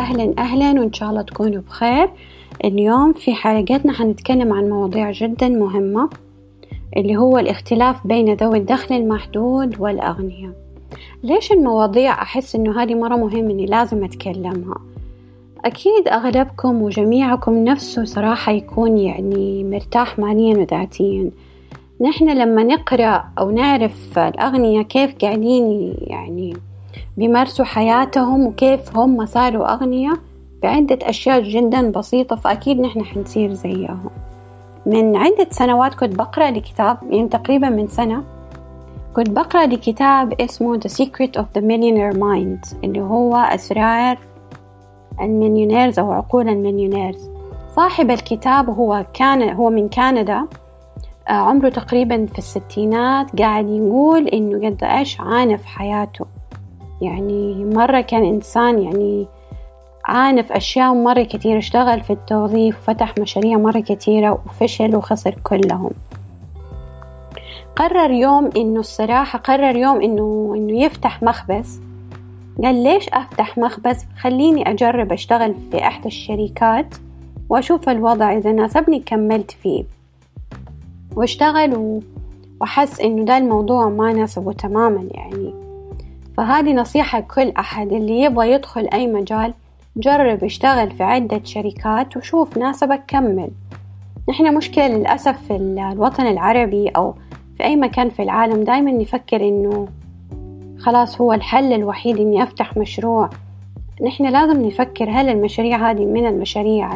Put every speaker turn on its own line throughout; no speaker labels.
أهلا أهلا وإن شاء الله تكونوا بخير. اليوم في حلقتنا حنتكلم عن مواضيع جدا مهمة اللي هو الاختلاف بين ذوي الدخل المحدود والأغنياء. ليش المواضيع أحس إنه هذه مرة مهم إني لازم أتكلمها. أكيد أغلبكم وجميعكم نفسه صراحة يكون يعني مرتاح ماليا وذاتيا. نحن لما نقرأ أو نعرف الأغنياء كيف قاعدين يعني بيمارسوا حياتهم وكيف هم صاروا أغنياء بعدة أشياء جدا بسيطة فأكيد نحن حنصير زيهم. من عدة سنوات كنت بقرأ لكتاب يعني تقريبا من سنة كنت بقرأ لكتاب اسمه The Secret of the Millionaire Mind اللي هو أسرار ال millionaires أو عقول ال millionaires. صاحب الكتاب هو كان هو من كندا. آه، عمره تقريبا في الستينات. قاعد يقول إنه قد إيش عانى في حياته. يعني مرة كان إنسان يعني عانى في أشياء مرة كتير اشتغل في التوظيف وفتح مشاريع مرة كتيرة وفشل وخسر كلهم. قرر يوم إنه الصراحة قرر يوم إنه إنه يفتح مخبز. قال ليش أفتح مخبز؟ خليني أجرب أشتغل في إحدى الشركات وأشوف الوضع إذا ناسبني كملت فيه. واشتغل وحس إنه ده الموضوع ما ناسبه تماما يعني. فهذه نصيحة لكل أحد اللي يبغى يدخل أي مجال. جرب اشتغل في عدة شركات وشوف ناسبك كمل. نحن مشكلة للأسف في الوطن العربي أو في أي مكان في العالم دايما نفكر إنه خلاص هو الحل الوحيد إني أفتح مشروع. نحن لازم نفكر هل المشاريع هذه من المشاريع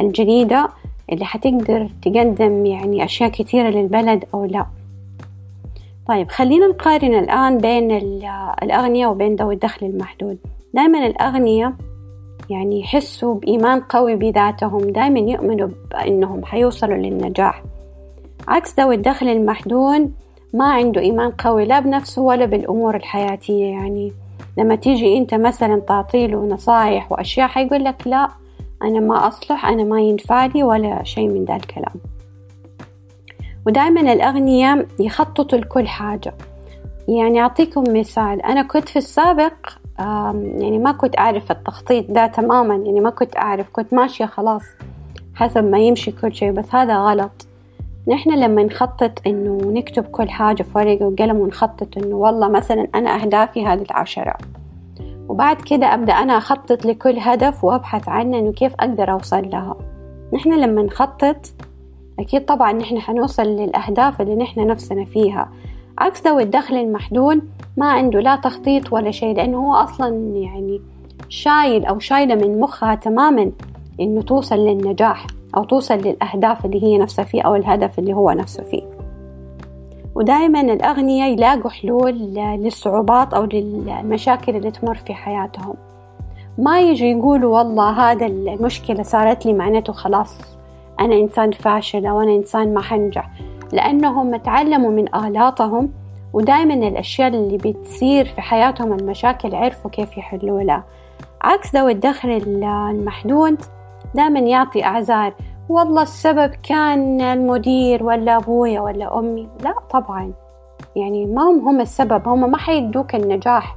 الجديدة اللي حتقدر تقدم يعني أشياء كثيرة للبلد أو لا. طيب خلينا نقارن الآن بين الأغنياء وبين ذوي الدخل المحدود. دائما الأغنياء يعني يحسوا بإيمان قوي بذاتهم دائما يؤمنوا بأنهم حيوصلوا للنجاح. عكس ذوي الدخل المحدود ما عنده إيمان قوي لا بنفسه ولا بالأمور الحياتية. يعني لما تيجي أنت مثلا تعطيله نصايح وأشياء حيقول لك لا أنا ما أصلح أنا ما ينفعلي ولا شيء من ذا الكلام. ودائما الأغنياء يخططوا لكل حاجة. يعني أعطيكم مثال أنا كنت في السابق يعني ما كنت أعرف التخطيط ده تماما يعني ما كنت أعرف كنت ماشية خلاص حسب ما يمشي كل شيء بس هذا غلط. نحن لما نخطط إنه نكتب كل حاجة في ورقة وقلم ونخطط إنه والله مثلا أنا أهدافي هذه العشرة وبعد كده أبدأ أنا أخطط لكل هدف وأبحث عنه إنه كيف أقدر أوصل لها. نحن لما نخطط أكيد طبعا نحن حنوصل للأهداف اللي نحن نفسنا فيها. عكس ذوي الدخل المحدود ما عنده لا تخطيط ولا شيء لأنه هو أصلا يعني شايل أو شايلة من مخها تماما إنه توصل للنجاح أو توصل للأهداف اللي هي نفسها فيه أو الهدف اللي هو نفسه فيه. ودائما الأغنياء يلاقوا حلول للصعوبات أو للمشاكل اللي تمر في حياتهم. ما يجي يقولوا والله هذا المشكلة صارت لي معناته خلاص أنا إنسان فاشل أو أنا إنسان ما حنجح لأنهم تعلموا من آلاتهم ودائما الأشياء اللي بتصير في حياتهم المشاكل عرفوا كيف يحلوا لها عكس ذوي الدخل المحدود دائما يعطي أعذار. والله السبب كان المدير ولا أبويا ولا أمي. لا طبعا يعني ما هم هم السبب هم ما حيدوك النجاح.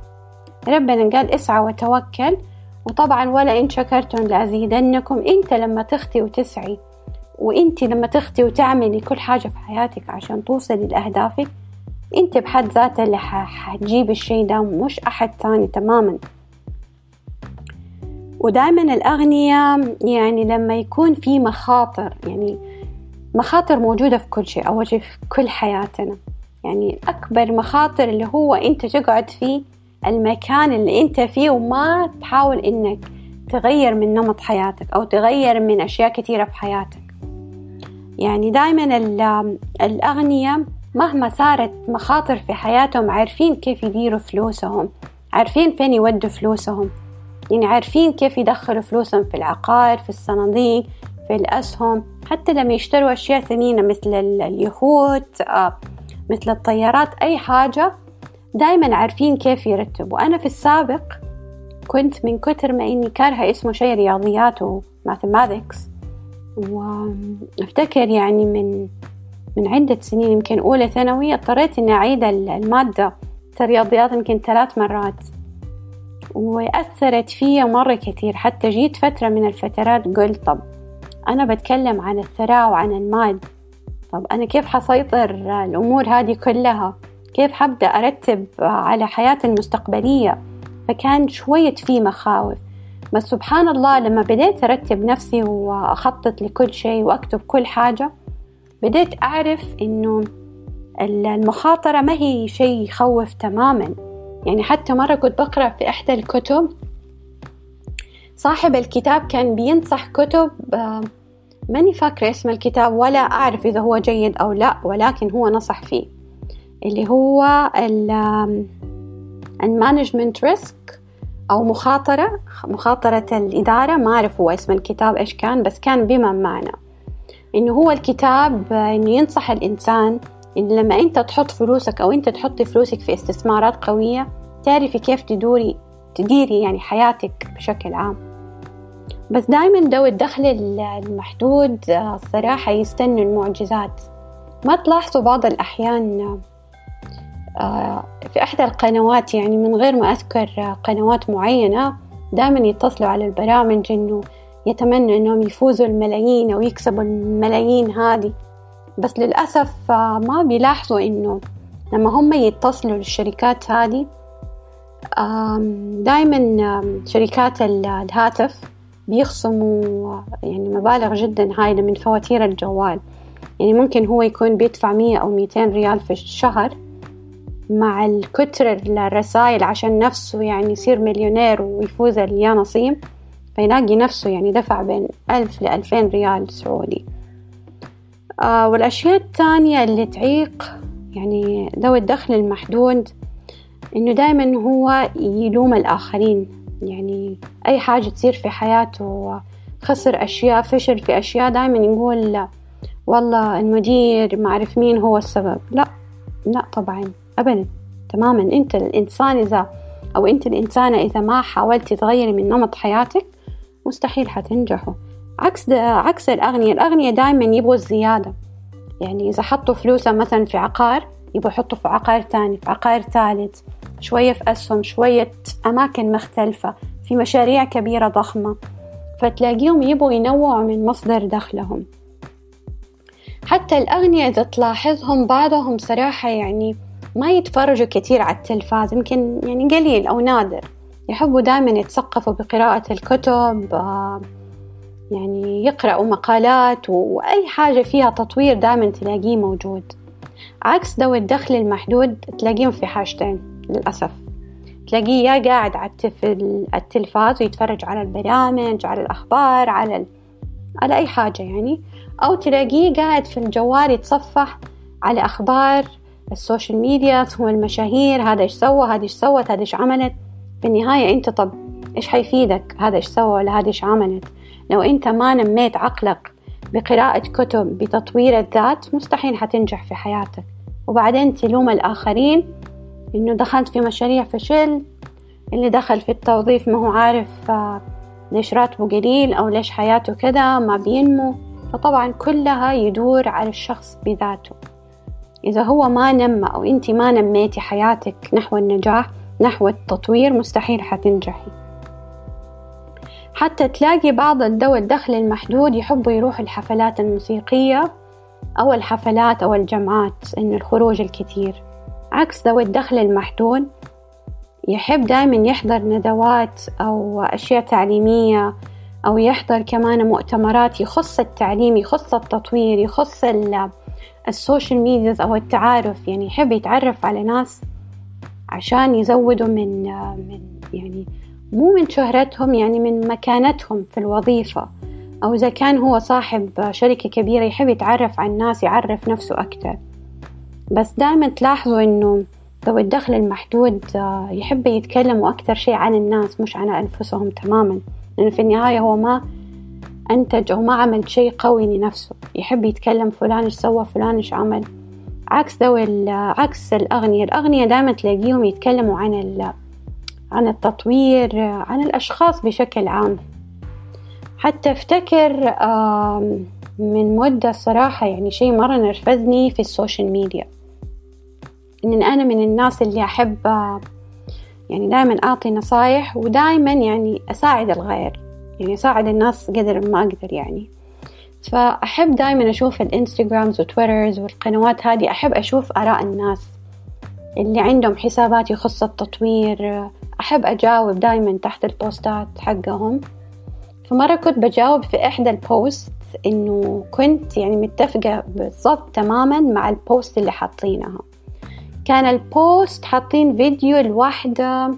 ربنا قال اسعى وتوكل وطبعا ولا إن شكرتم لأزيدنكم. أنت لما تخطي وتسعي وإنت لما تخطي وتعملي كل حاجة في حياتك عشان توصلي لأهدافك إنت بحد ذاتها اللي حتجيب الشي ده مش أحد تاني تماما. ودائما الأغنياء يعني لما يكون في مخاطر يعني مخاطر موجودة في كل شيء أول شيء في كل حياتنا. يعني أكبر مخاطر اللي هو أنت تقعد فيه المكان اللي أنت فيه وما تحاول إنك تغير من نمط حياتك أو تغير من أشياء كثيرة في حياتك. يعني دائما الأغنياء مهما صارت مخاطر في حياتهم عارفين كيف يديروا فلوسهم عارفين فين يودوا فلوسهم. يعني عارفين كيف يدخلوا فلوسهم في العقار في الصناديق في الأسهم حتى لما يشتروا أشياء ثمينة مثل اليخوت آه، مثل الطيارات أي حاجة دايما عارفين كيف يرتبوا. أنا في السابق كنت من كتر ما إني كارهة اسمه شيء رياضيات وماثيماتكس. وافتكر يعني من من عدة سنين يمكن أولى ثانوي اضطريت إني أعيد المادة الرياضيات يمكن ثلاث مرات. وأثرت فيا مرة كثير حتى جيت فترة من الفترات قلت طب أنا بتكلم عن الثراء وعن المال طب أنا كيف حسيطر الأمور هذه كلها؟ كيف حبدأ أرتب على حياتي المستقبلية؟ فكان شوية في مخاوف. بس سبحان الله لما بديت أرتب نفسي وأخطط لكل شيء وأكتب كل حاجة بديت أعرف إنه المخاطرة ما هي شيء يخوف تماما. يعني حتى مرة كنت بقرأ في إحدى الكتب صاحب الكتاب كان بينصح كتاب ماني فاكرة اسم الكتاب ولا أعرف إذا هو جيد أو لا ولكن هو نصح فيه اللي هو ال management risk أو مخاطرة مخاطرة الإدارة ما أعرف هو اسم الكتاب إيش كان بس كان بما معنى. إنه هو الكتاب إنه ينصح الإنسان إن لما أنت تحط فلوسك أو أنت تحطي فلوسك في استثمارات قوية تعرفي كيف تدوري تديري يعني حياتك بشكل عام. بس دايما ذوي الدخل المحدود الصراحة يستنوا المعجزات. ما تلاحظوا بعض الأحيان آه، في إحدى القنوات يعني من غير ما أذكر قنوات معينة دائما يتصلوا على البرامج إنه يتمنوا إنهم يفوزوا الملايين أو يكسبوا الملايين هذه. بس للأسف آه، ما بيلاحظوا إنه لما هم يتصلوا للشركات هذه دائما شركات الهاتف بيخصموا يعني مبالغ جدا هائلة من فواتير الجوال. يعني ممكن هو يكون بيدفع مية أو ميتين ريال في الشهر. مع كتر الرسائل عشان نفسه يعني يصير مليونير ويفوز اليانصيب فيلاقي نفسه يعني دفع بين ألف لألفين ريال سعودي. آه والأشياء الثانية اللي تعيق يعني ذوي الدخل المحدود إنه دائما هو يلوم الآخرين. يعني أي حاجة تصير في حياته خسر أشياء فشل في أشياء دائما يقول والله المدير ما أعرف مين هو السبب. لا لا طبعا. أبدا تماما. أنت الإنسان إذا أو أنت الإنسانة إذا ما حاولتي تغيري من نمط حياتك مستحيل حتنجحوا. عكس عكس الأغنياء الأغنياء دائما يبغوا الزيادة. يعني إذا حطوا فلوسهم مثلا في عقار يبغوا يحطوا في عقار تاني في عقار ثالث. شوية في أسهم شوية أماكن مختلفة في مشاريع كبيرة ضخمة. فتلاقيهم يبغوا ينوعوا من مصدر دخلهم. حتى الأغنياء إذا تلاحظهم بعضهم صراحة يعني ما يتفرجوا كثير على التلفاز يمكن يعني قليل أو نادر. يحبوا دائما يتثقفوا بقراءة الكتب آه، يعني يقرأوا مقالات وأي حاجة فيها تطوير دائما تلاقيه موجود. عكس ذوي الدخل المحدود تلاقيهم في حاجتين للأسف. تلاقيه يا قاعد على التلفاز ويتفرج على البرامج على الأخبار على ال... على أي حاجة يعني. أو تلاقيه قاعد في الجوال يتصفح على أخبار ال social media هو المشاهير هذا إيش سوى؟ هذا إيش سوت؟ هذا إيش عملت؟ في النهاية أنت طب إيش حيفيدك؟ هذا إيش سوى؟ ولا هذا إيش عملت؟ لو أنت ما نميت عقلك بقراءة كتب بتطوير الذات مستحيل حتنجح في حياتك. وبعدين تلوم الآخرين إنه دخلت في مشاريع فشل اللي دخل في التوظيف ما هو عارف آه، ليش راتبه قليل أو ليش حياته كذا ما بينمو. فطبعا كلها يدور على الشخص بذاته. إذا هو ما نمى أو أنت ما نميتي حياتك نحو النجاح نحو التطوير مستحيل حتنجحي. حتى تلاقي بعض ذوي الدخل المحدود يحبوا يروحوا الحفلات الموسيقية أو الحفلات أو الجمعات إنه الخروج الكتير. عكس ذوي الدخل المحدود يحب دايما يحضر ندوات أو أشياء تعليمية أو يحضر كمان مؤتمرات يخص التعليم يخص التطوير يخص السوشيال ميديا أو التعارف يعني يحب يتعرف على ناس عشان يزودوا من من يعني مو من شهرتهم يعني من مكانتهم في الوظيفة. أو إذا كان هو صاحب شركة كبيرة يحب يتعرف على الناس يعرف نفسه أكتر. بس دائما تلاحظوا إنه ذوي الدخل المحدود يحب يتكلموا أكتر شيء عن الناس مش عن أنفسهم تماما. لأنه في النهاية هو ما أنتج أو ما عمل شيء قوي لنفسه. يحب يتكلم فلان إيش سوى فلان إيش عمل. عكس ذوي عكس الأغنياء. الأغنياء دائما تلاقيهم يتكلموا عن عن التطوير عن الأشخاص بشكل عام. حتى أفتكر من مدة صراحة يعني شيء مرة نرفزني في ال social media. إن أنا من الناس اللي أحب يعني دائما أعطي نصايح ودائما يعني أساعد الغير. يعني أساعد الناس قدر ما أقدر يعني. فأحب دائما أشوف ال Instagrams و Twitters والقنوات هذه أحب أشوف آراء الناس اللي عندهم حسابات يخص التطوير أحب أجاوب دائما تحت البوستات حقهم. فمرة كنت بجاوب في إحدى ال post إنه كنت يعني متفقة بالضبط تماما مع ال post اللي حاطينها. كان ال post حاطين فيديو لواحدة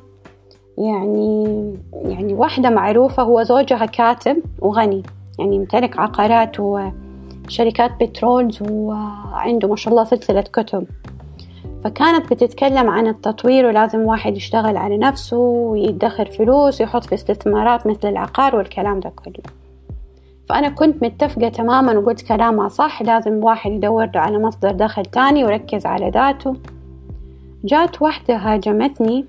يعني يعني واحدة معروفة هو زوجها كاتب وغني. يعني يمتلك عقارات وشركات petrols وعنده ما شاء الله سلسلة كتب. فكانت بتتكلم عن التطوير ولازم واحد يشتغل على نفسه ويدخر فلوس ويحط في استثمارات مثل العقار والكلام ده كله. فأنا كنت متفقة تماما وقلت كلامها صح لازم واحد يدور على مصدر دخل تاني ويركز على ذاته. جات واحدة هاجمتني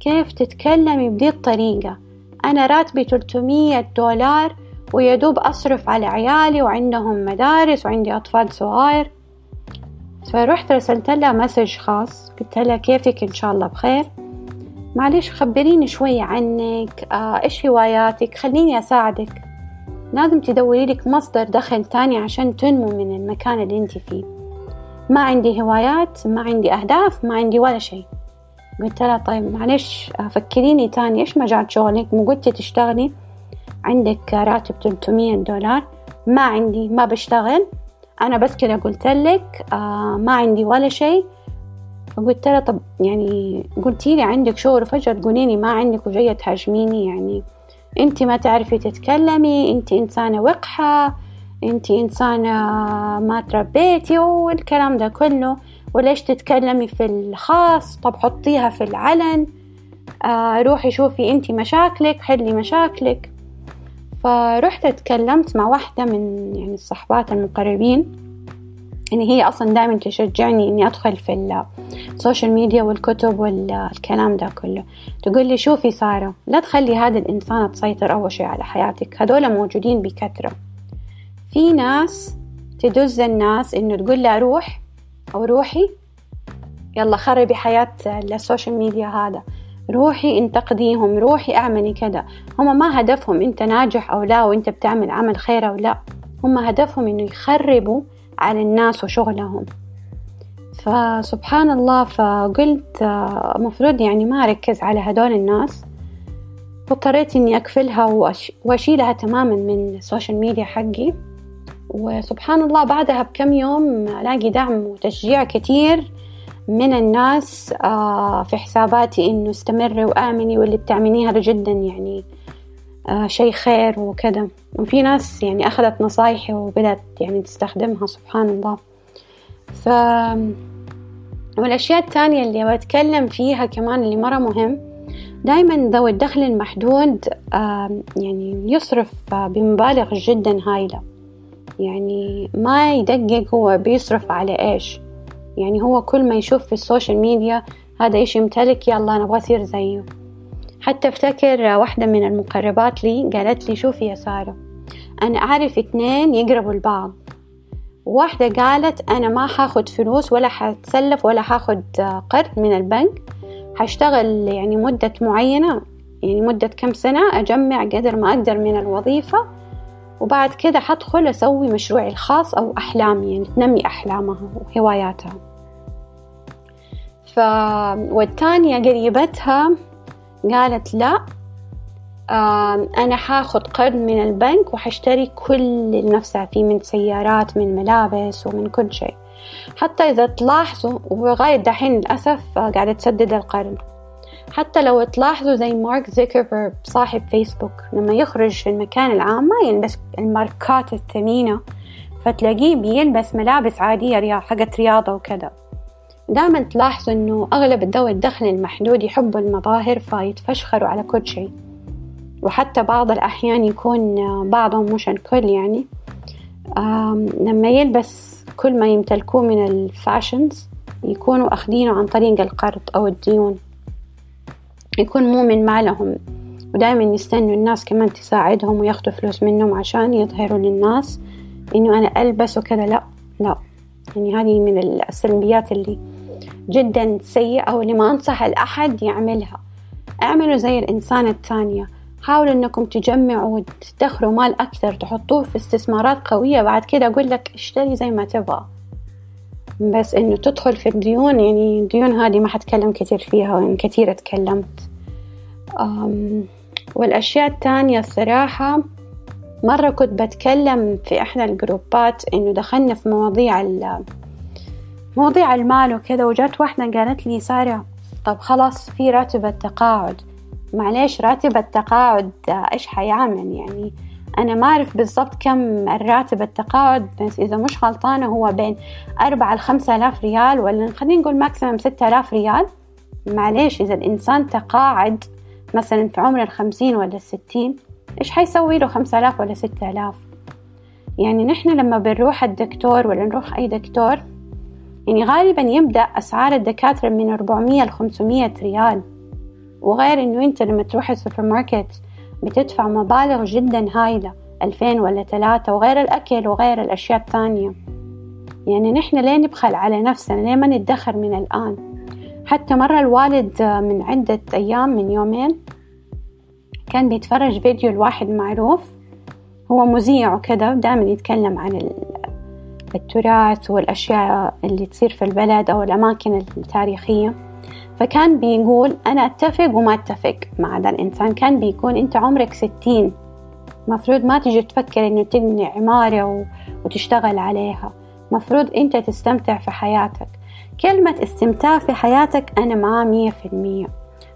كيف تتكلمي بدي الطريقة. أنا راتبي 300 دولار ويدوب أصرف على عيالي وعندهم مدارس وعندي أطفال صغار. فرحت رسلت لها مسج خاص قلت لها كيفك؟ إن شاء الله بخير. معلش خبريني شوية عنك آه إيش هواياتك؟ خليني أساعدك. لازم تدوري لك مصدر دخل تاني عشان تنمو من المكان اللي أنت فيه. ما عندي هوايات ما عندي أهداف ما عندي ولا شيء. قلت لها طيب معلش فكريني تاني إيش مجال شغلك? مو قلتي تشتغلي عندك راتب 300 دولار ما عندي ما بشتغل أنا بس كده قلت لك آه ما عندي ولا شيء. فقلت لها طب يعني قلتي لي عندك شغل وفجأة تقوليني ما عندك وجاية تهاجميني يعني انت ما تعرفي تتكلمي انت إنسانة وقحة انت إنسانة ما تربيتي والكلام ده كله. وليش تتكلمي في الخاص؟ طب حطيها في العلن. آه روحي شوفي انت مشاكلك حلي مشاكلك. فرحت اتكلمت مع واحدة من يعني الصحبات المقربين. يعني هي أصلا دائما تشجعني إني أدخل في ال social media والكتب والكلام ده كله. تقول لي شوفي سارة لا تخلي هذه الإنسانة تسيطر أول شيء على حياتك. هذول موجودين بكثرة. في ناس تدز الناس إنه تقول لها روح أو روحي. يلا خربي حياة السوشيال ميديا هذا. روحي انتقديهم روحي اعملي كذا. هم ما هدفهم انت ناجح أو لا وانت بتعمل عمل خير أو لا. هم هدفهم إنه يخربوا على الناس وشغلهم. فسبحان الله فقلت مفروض يعني ما أركز على هدول الناس. واضطريت إني أقفلها وأشيلها تماما من السوشيال ميديا حقي. وسبحان الله بعدها بكم يوم ألاقي دعم وتشجيع كتير من الناس آه، في حساباتي إنه استمري وآمني واللي بتعمليه هذا جدا يعني آه، شيء خير وكذا. وفي ناس يعني أخذت نصايحي وبدأت يعني تستخدمها سبحان الله. ف والأشياء الثانية اللي بتكلم فيها كمان اللي مرة مهم دايما ذوي الدخل المحدود يعني يصرف بمبالغ جدا هايلة. يعني ما يدقق هو بيصرف على إيش. يعني هو كل ما يشوف في ال social media هذا إيش يمتلك يلا نبغى أصير زيه. حتى أفتكر واحدة من المقربات لي قالت لي شوفي يا سارة أنا أعرف اثنين يقربوا لبعض. واحدة قالت أنا ما حاخد فلوس ولا حتسلف ولا حاخد قرض من البنك حشتغل يعني مدة معينة يعني مدة كم سنة أجمع قدر ما أقدر من الوظيفة وبعد كده حدخل أسوي مشروعي الخاص أو أحلامي يعني تنمي أحلامها وهواياتها. ف... والتانية قريبتها قالت لا أنا حاخد قرض من البنك وحشتري كل اللي نفسها فيه من سيارات من ملابس ومن كل شيء. حتى إذا تلاحظوا ولغاية دحين للأسف قاعدة تسدد القرض. حتى لو تلاحظوا زي مارك زيكربرج صاحب فيسبوك لما يخرج في المكان العام ما يلبس الماركات الثمينة فتلاقيه بيلبس ملابس عادية حقت رياضة وكذا. دائما تلاحظوا إنه أغلب ذوي الدخل المحدود يحبوا المظاهر فيتفشخروا على كل شيء. وحتى بعض الأحيان يكون بعضهم مش الكل يعني. لما يلبس كل ما يمتلكوه من الفاشنز يكونوا أخذينه عن طريق القرض أو الديون. يكون مو من مالهم. ودائما يستنوا الناس كمان تساعدهم وياخدوا فلوس منهم عشان يظهروا للناس إنه أنا ألبس وكذا. لا لا. يعني هذه من السلبيات اللي جدا سيئة واللي ما أنصح الأحد يعملها. اعملوا زي الإنسان الثانية. حاولوا إنكم تجمعوا وتدخروا مال أكثر تحطوه في استثمارات قوية. بعد كده أقول لك اشتري زي ما تبغى. بس إنه تدخل في الديون يعني الديون هذه ما حتكلم كثير فيها وإن كثير اتكلمت والأشياء الثانية الصراحة مرة كنت بتكلم في إحدى الجروبات إنه دخلنا في مواضيع مواضيع المال وكذا وجات واحدة قالت لي سارة طب خلاص في راتب التقاعد. معليش راتب التقاعد إيش حيعمل؟ يعني أنا ما أعرف بالضبط كم الراتب التقاعد بس إذا مش غلطانة هو بين أربعة لخمسة آلاف ريال ولا خلينا نقول maximum ستة آلاف ريال. معليش إذا الإنسان تقاعد مثلا في عمر الخمسين ولا الستين إيش حيسوي له خمسة آلاف ولا ستة آلاف؟ يعني نحن لما بنروح الدكتور ولا نروح أي دكتور يعني غالبا يبدأ أسعار الدكاترة من 400 ل 500 ريال. وغير إنه أنت لما تروح السوبر ماركت بتدفع مبالغ جدا هايلة ألفين ولا ثلاثة وغير الأكل وغير الأشياء الثانية. يعني نحن ليه نبخل على نفسنا؟ ليه ما ندخر من الآن؟ حتى مرة الوالد من عدة أيام من يومين كان بيتفرج فيديو لواحد معروف. هو مذيع وكذا دائما يتكلم عن التراث والأشياء اللي تصير في البلد أو الأماكن التاريخية. فكان بيقول أنا أتفق وما أتفق مع هذا الإنسان. كان بيكون أنت عمرك ستين. مفروض ما تجي تفكر إنه تبني عمارة وتشتغل عليها. مفروض أنت تستمتع في حياتك. كلمة استمتاع في حياتك أنا معاه مية في المية.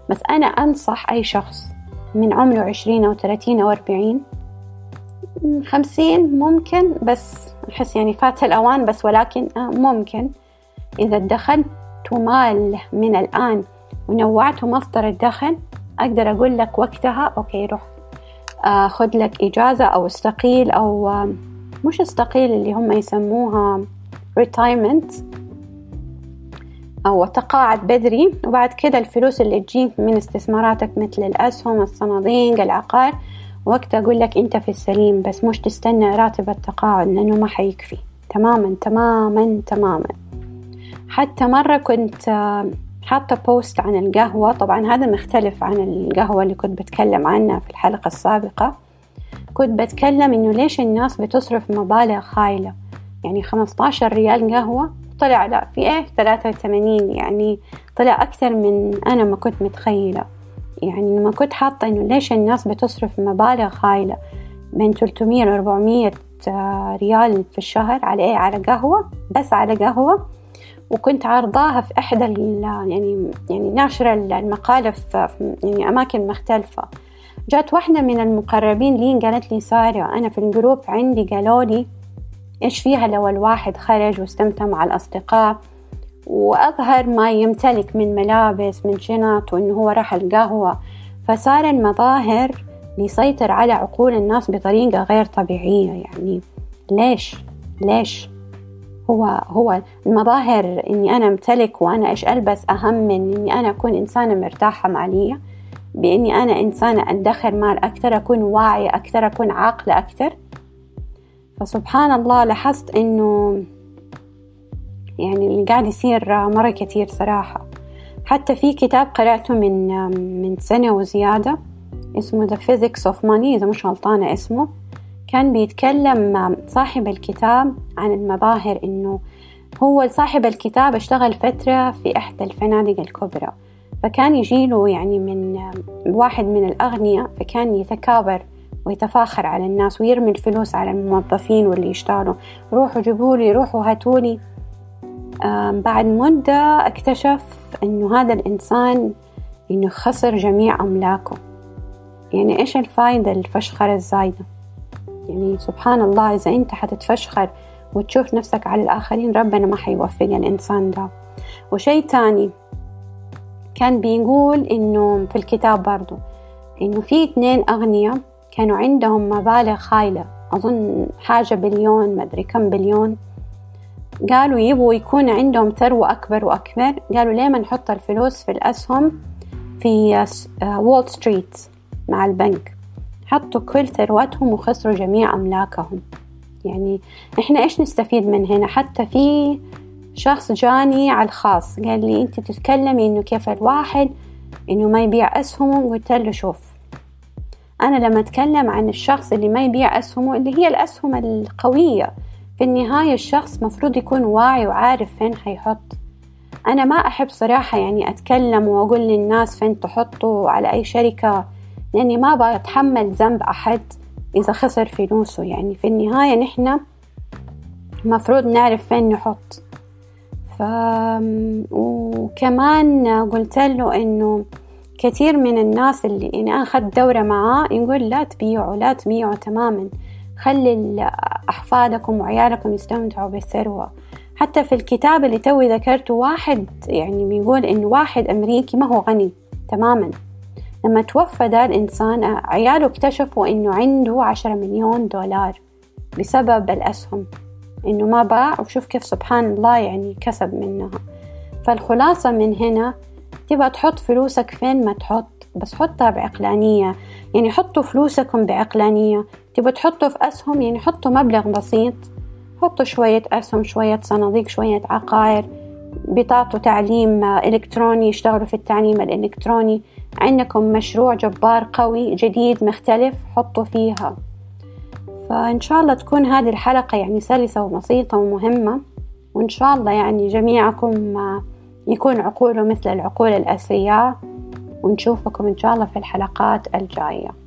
بس أنا أنصح أي شخص من عمره عشرين أو ثلاثين أو أربعين. خمسين ممكن بس أحس يعني فات الأوان بس ولكن آه، ممكن. إذا دخلت مال من الآن. ونوعت مصدر الدخل أقدر أقول لك وقتها أوكي روح. آه، خذ لك إجازة أو استقيل أو آه، مش استقيل اللي هم يسموها retirement. أو تقاعد بدري. وبعد كده الفلوس اللي تجيك من استثماراتك مثل الأسهم الصناديق العقار. وقت أقول لك أنت في السليم بس مش تستنى راتب التقاعد لأنه ما حيكفي. تماما تماما تماما. حتى مرة كنت حاطة بوست عن القهوة. طبعا هذا مختلف عن القهوة اللي كنت بتكلم عنها في الحلقة السابقة. كنت بتكلم إنه ليش الناس بتصرف مبالغ هايلة يعني خمستاشر ريال قهوة طلع لا في إيه؟ ثلاثة وثمانين يعني طلع أكثر من أنا ما كنت متخيلة. يعني لما كنت حاطة إنه ليش الناس بتصرف مبالغ هايلة بين 300 ل 400 ريال في الشهر على إيه؟ على قهوة بس على قهوة. وكنت عارضاها في إحدى يعني يعني ناشرة المقالة في يعني أماكن مختلفة. جات واحدة من المقربين لي قالت لي سارة أنا في الجروب عندي قالوا لي إيش فيها لو الواحد خرج واستمتع مع الأصدقاء وأظهر ما يمتلك من ملابس من شنط وإنه هو راح القهوة. فصار المظاهر بيسيطر على عقول الناس بطريقة غير طبيعية. يعني ليش؟ ليش؟ هو هو المظاهر إني أنا أمتلك وأنا إيش ألبس أهم من إني أنا أكون إنسانة مرتاحة ماليا بإني أنا إنسانة أدخر مال أكثر أكون واعية أكثر أكون عاقلة أكثر. فسبحان الله لاحظت إنه يعني اللي قاعد يصير مرة كثير صراحة. حتى في كتاب قرأته من من سنة وزيادة اسمه The Physics of Money إذا مش غلطانة اسمه. كان بيتكلم صاحب الكتاب عن المظاهر إنه هو صاحب الكتاب اشتغل فترة في إحدى الفنادق الكبرى فكان يجيله يعني من واحد من الأغنياء فكان يتكابر ويتفاخر على الناس ويرمي الفلوس على الموظفين واللي يشتغلوا. روحوا جيبولي روحوا هاتولي بعد مدة اكتشف إنه هذا الإنسان إنه خسر جميع أملاكه. يعني إيش الفايدة الفشخرة الزايدة؟ يعني سبحان الله إذا أنت حتتفشخر وتشوف نفسك على الآخرين ربنا ما حيوفق الإنسان ده. وشيء تاني كان بيقول إنه في الكتاب برضو إنه في اتنين أغنياء كانوا عندهم مبالغ خايلة أظن حاجة بليون مدري كم بليون. قالوا يبغوا يكون عندهم ثروة أكبر وأكبر. قالوا ليه ما نحط الفلوس في الأسهم في وول ستريت مع البنك؟ حطوا كل ثروتهم وخسروا جميع أملاكهم. يعني إحنا إيش نستفيد من هنا؟ حتى في شخص جاني على الخاص قال لي أنت تتكلمي إنه كيف الواحد إنه ما يبيع أسهمه؟ قلت له شوف أنا لما أتكلم عن الشخص اللي ما يبيع أسهمه اللي هي الأسهم القوية في النهاية الشخص مفروض يكون واعي وعارف فين حيحط. أنا ما أحب صراحة يعني أتكلم وأقول للناس فين تحطوا على أي شركة لأني ما بتحمل ذنب أحد إذا خسر فلوسه. يعني في النهاية نحن مفروض نعرف فين نحط. ف... وكمان قلت له إنه كثير من الناس اللي يعني أنا أخذت دورة معاه يقول لا تبيعوا لا تبيعوا تماما. خلي أحفادكم وعيالكم يستمتعوا بالثروة. حتى في الكتاب اللي توي ذكرته واحد يعني بيقول إنه واحد أمريكي ما هو غني تماما. لما توفى ده الإنسان عياله اكتشفوا إنه عنده عشرة مليون دولار بسبب الأسهم. إنه ما باع وشوف كيف سبحان الله يعني كسب منها. فالخلاصة من هنا تبغى تحط فلوسك فين ما تحط بس حطها بعقلانية. يعني حطوا فلوسكم بعقلانية. تبغى تحطوا في أسهم يعني حطوا مبلغ بسيط. حطوا شوية أسهم شوية صناديق شوية عقائر بطاقة تعليم إلكتروني يشتغلوا في التعليم الإلكتروني. عندكم مشروع جبار قوي جديد مختلف حطوا فيها. فإن شاء الله تكون هذه الحلقة يعني سلسة وبسيطة ومهمة وإن شاء الله يعني جميعكم يكون عقوله مثل العقول الأثرياء ونشوفكم إن شاء الله في الحلقات الجاية.